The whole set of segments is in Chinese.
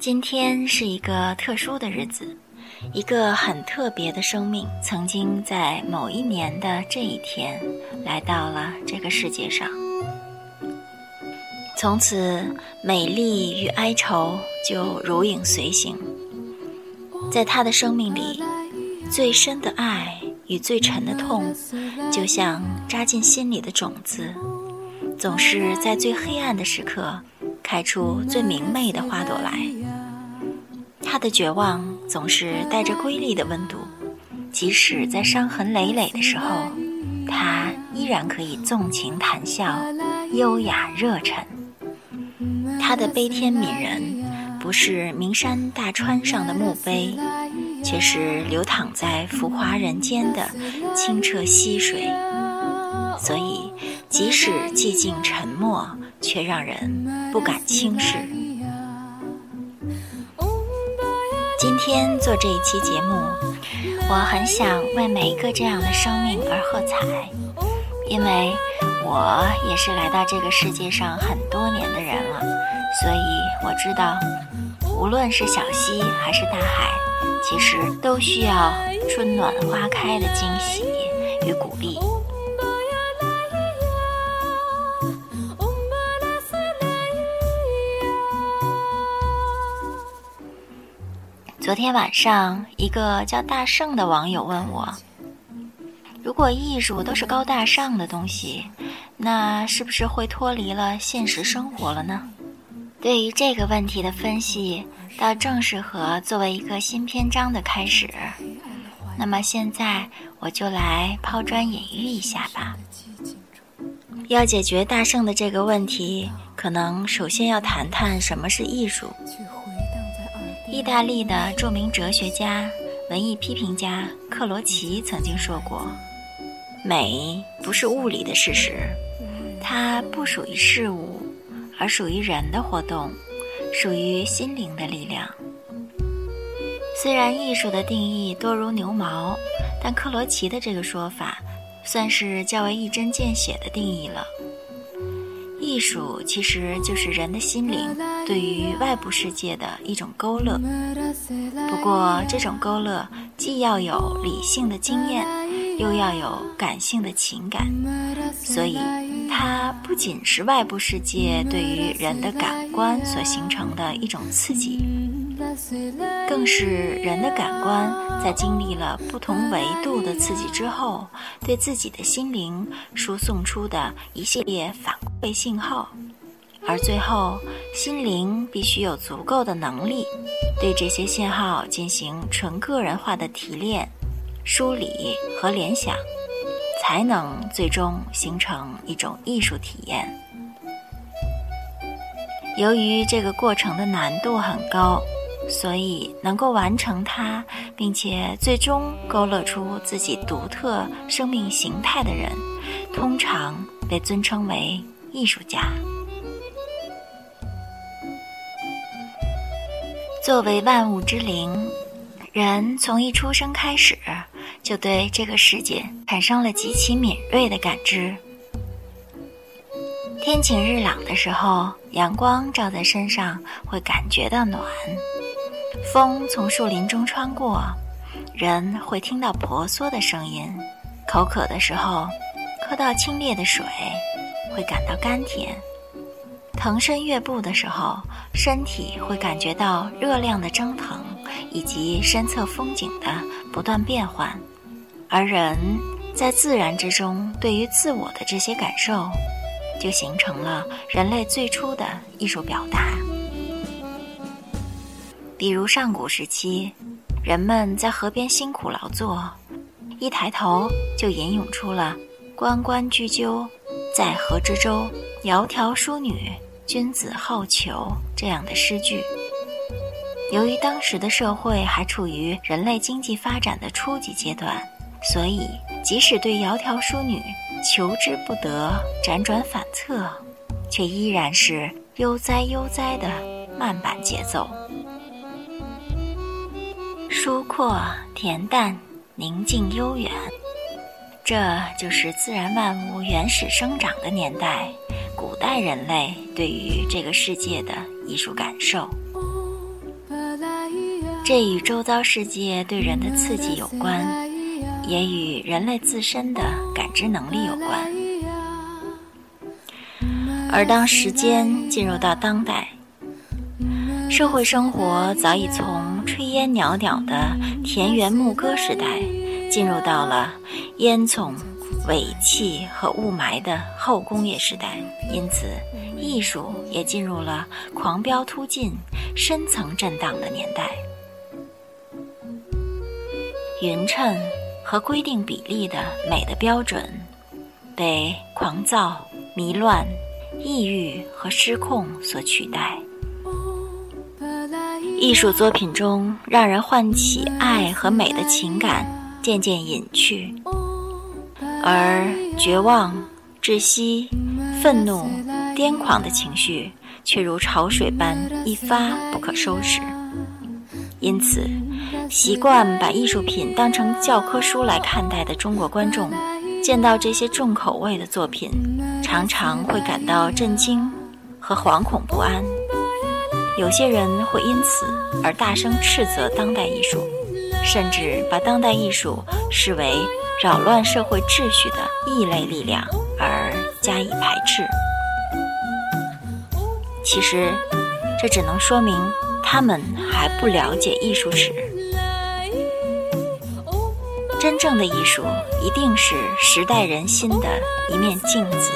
今天是一个特殊的日子，一个很特别的生命，曾经在某一年的这一天来到了这个世界上。从此，美丽与哀愁就如影随形。在他的生命里，最深的爱与最沉的痛，就像扎进心里的种子，总是在最黑暗的时刻。开出最明媚的花朵来。他的绝望总是带着瑰丽的温度，即使在伤痕累累的时候，他依然可以纵情谈笑，优雅热忱。他的悲天悯人，不是名山大川上的墓碑，却是流淌在浮华人间的清澈溪水。所以，即使寂静沉默，却让人不敢轻视。今天做这一期节目，我很想为每一个这样的生命而喝彩，因为我也是来到这个世界上很多年的人了，所以我知道，无论是小溪还是大海，其实都需要春暖花开的惊喜。昨天晚上，一个叫大圣的网友问我：“如果艺术都是高大上的东西，那是不是会脱离了现实生活了呢？”对于这个问题的分析，倒正适合作为一个新篇章的开始。那么现在，我就来抛砖引玉一下吧。要解决大圣的这个问题，可能首先要谈谈什么是艺术。意大利的著名哲学家、文艺批评家克罗齐曾经说过：“美不是物理的事实，它不属于事物，而属于人的活动，属于心灵的力量。”虽然艺术的定义多如牛毛，但克罗齐的这个说法，算是较为一针见血的定义了。艺术其实就是人的心灵对于外部世界的一种勾勒，不过这种勾勒既要有理性的经验，又要有感性的情感，所以它不仅是外部世界对于人的感官所形成的一种刺激，更是人的感官在经历了不同维度的刺激之后，对自己的心灵输送出的一系列反。馈信号，而最后心灵必须有足够的能力，对这些信号进行纯个人化的提炼、梳理和联想，才能最终形成一种艺术体验。由于这个过程的难度很高，所以能够完成它，并且最终勾勒出自己独特生命形态的人，通常被尊称为。艺术家作为万物之灵，人从一出生开始，就对这个世界产生了极其敏锐的感知。天晴日朗的时候，阳光照在身上会感觉到暖；风从树林中穿过，人会听到婆娑的声音；口渴的时候，喝到清冽的水。会感到甘甜，腾身跃步的时候，身体会感觉到热量的蒸腾，以及身侧风景的不断变换。而人在自然之中对于自我的这些感受，就形成了人类最初的艺术表达。比如上古时期，人们在河边辛苦劳作，一抬头就吟咏出了“关关雎鸠”。在河之洲，窈窕淑女，君子好逑这样的诗句。由于当时的社会还处于人类经济发展的初级阶段，所以即使对窈窕淑女求之不得、辗转反侧，却依然是悠哉悠哉的慢板节奏，舒阔恬淡，宁静悠远。这就是自然万物原始生长的年代，代人类对于这个世界的艺术感受。这与周遭世界对人的刺激有关，也与人类自身的感知能力有关。而当时间进入到当代，社会生活早已从炊烟袅袅的田园牧歌时代，进入到了烟囱、尾气和雾霾的后工业时代，因此艺术也进入了狂飙突进、深层震荡的年代。匀称和规定比例的美的标准，被狂躁、迷乱、抑郁和失控所取代。艺术作品中让人唤起爱和美的情感渐渐隐去，而绝望、窒息、愤怒、癫狂的情绪却如潮水般一发不可收拾。因此。习惯把艺术品当成教科书来看待的中国观众，见到这些重口味的作品，常常会感到震惊和惶恐不安。有些人会因此而大声斥责当代艺术，甚至把当代艺术视为扰乱社会秩序的异类力量而加以排斥。其实，这只能说明他们还不了解艺术史。真正的艺术一定是时代人心的一面镜子，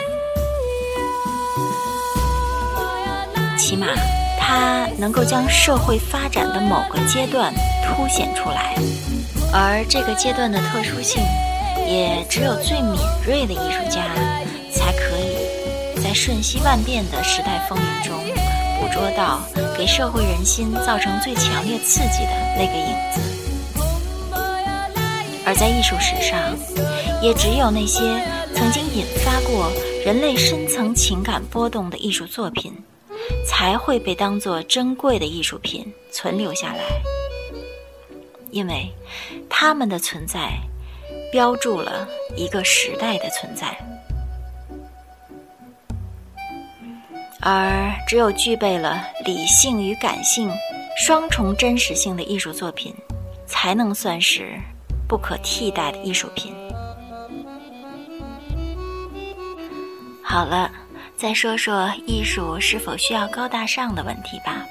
起码它能够将社会发展的某个阶段凸显出来，而这个阶段的特殊性，也只有最敏锐的艺术家才可以在瞬息万变的时代风云中捕捉到给社会人心造成最强烈刺激的那个影子。而在艺术史上，也只有那些曾经引发过人类深层情感波动的艺术作品，才会被当作珍贵的艺术品存留下来，因为他们的存在标注了一个时代的存在。而只有具备了理性与感性双重真实性的艺术作品，才能算是。不可替代的艺术品。好了，再说说艺术是否需要高大上的问题吧。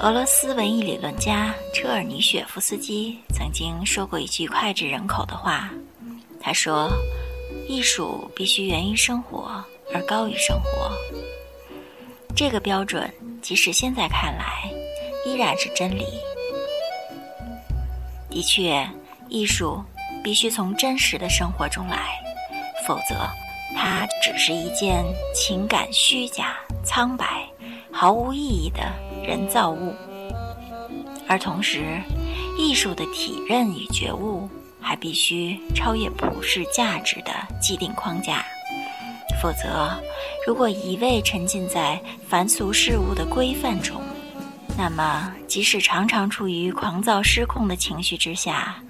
俄罗斯文艺理论家车尔尼雪夫斯基曾经说过一句脍炙人口的话，他说：“艺术必须源于生活，而高于生活。”这个标准，即使现在看来，依然是真理。的确，艺术必须从真实的生活中来，否则它只是一件情感虚假、苍白、毫无意义的人造物。而同时，艺术的体认与觉悟还必须超越普世价值的既定框架，否则，如果一味沉浸在凡俗事物的规范中，那么，即使常常处于狂躁失控的情绪之下，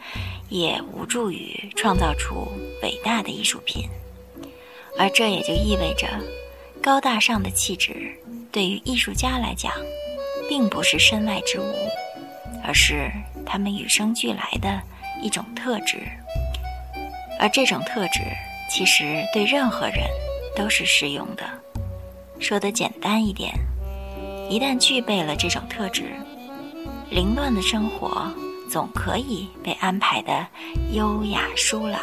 也无助于创造出伟大的艺术品。而这也就意味着，高大上的气质对于艺术家来讲，并不是身外之物，而是他们与生俱来的一种特质。而这种特质，其实对任何人都是适用的。说得简单一点。一旦具备了这种特质，凌乱的生活总可以被安排的优雅疏朗；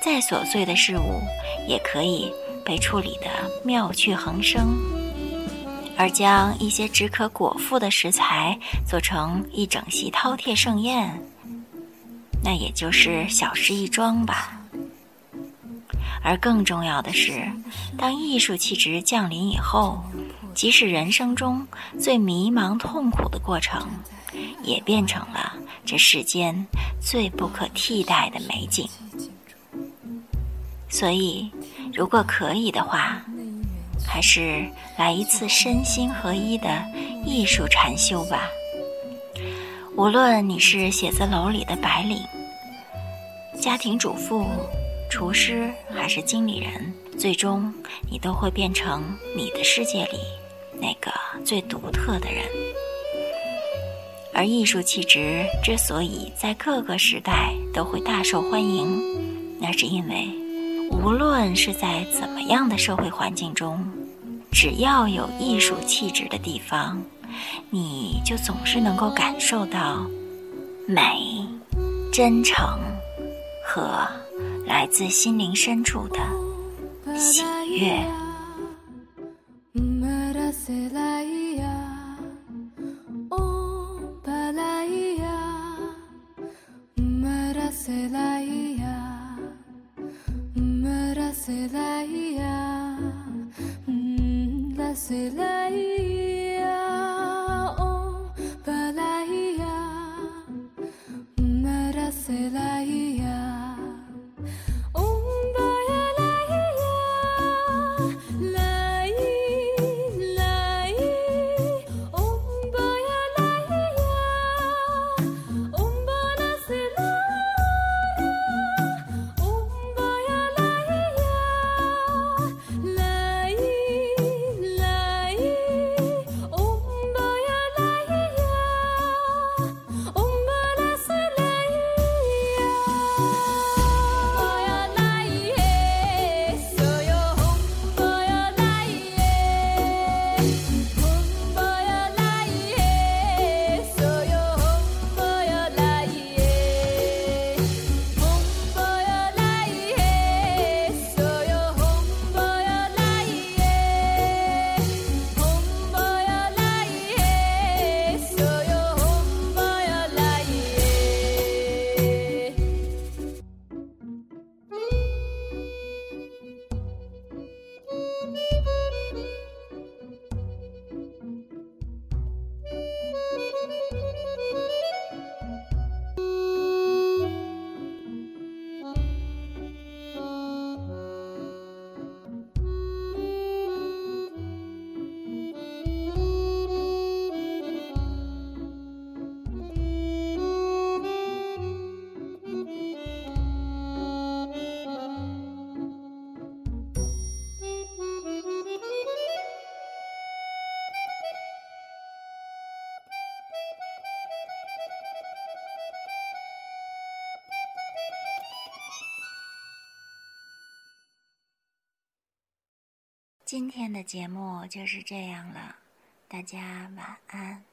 再琐碎的事物也可以被处理的妙趣横生。而将一些只可果腹的食材做成一整席饕餮盛宴，那也就是小事一桩吧。而更重要的是，当艺术气质降临以后。即使人生中最迷茫痛苦的过程，也变成了这世间最不可替代的美景。所以，如果可以的话，还是来一次身心合一的艺术禅修吧。无论你是写字楼里的白领、家庭主妇、厨师，还是经理人，最终你都会变成你的世界里。那个最独特的人，而艺术气质之所以在各个时代都会大受欢迎，那是因为无论是在怎么样的社会环境中，只要有艺术气质的地方，你就总是能够感受到美、真诚和来自心灵深处的喜悦。zelaia, mm, la. 今天的节目就是这样了，大家晚安。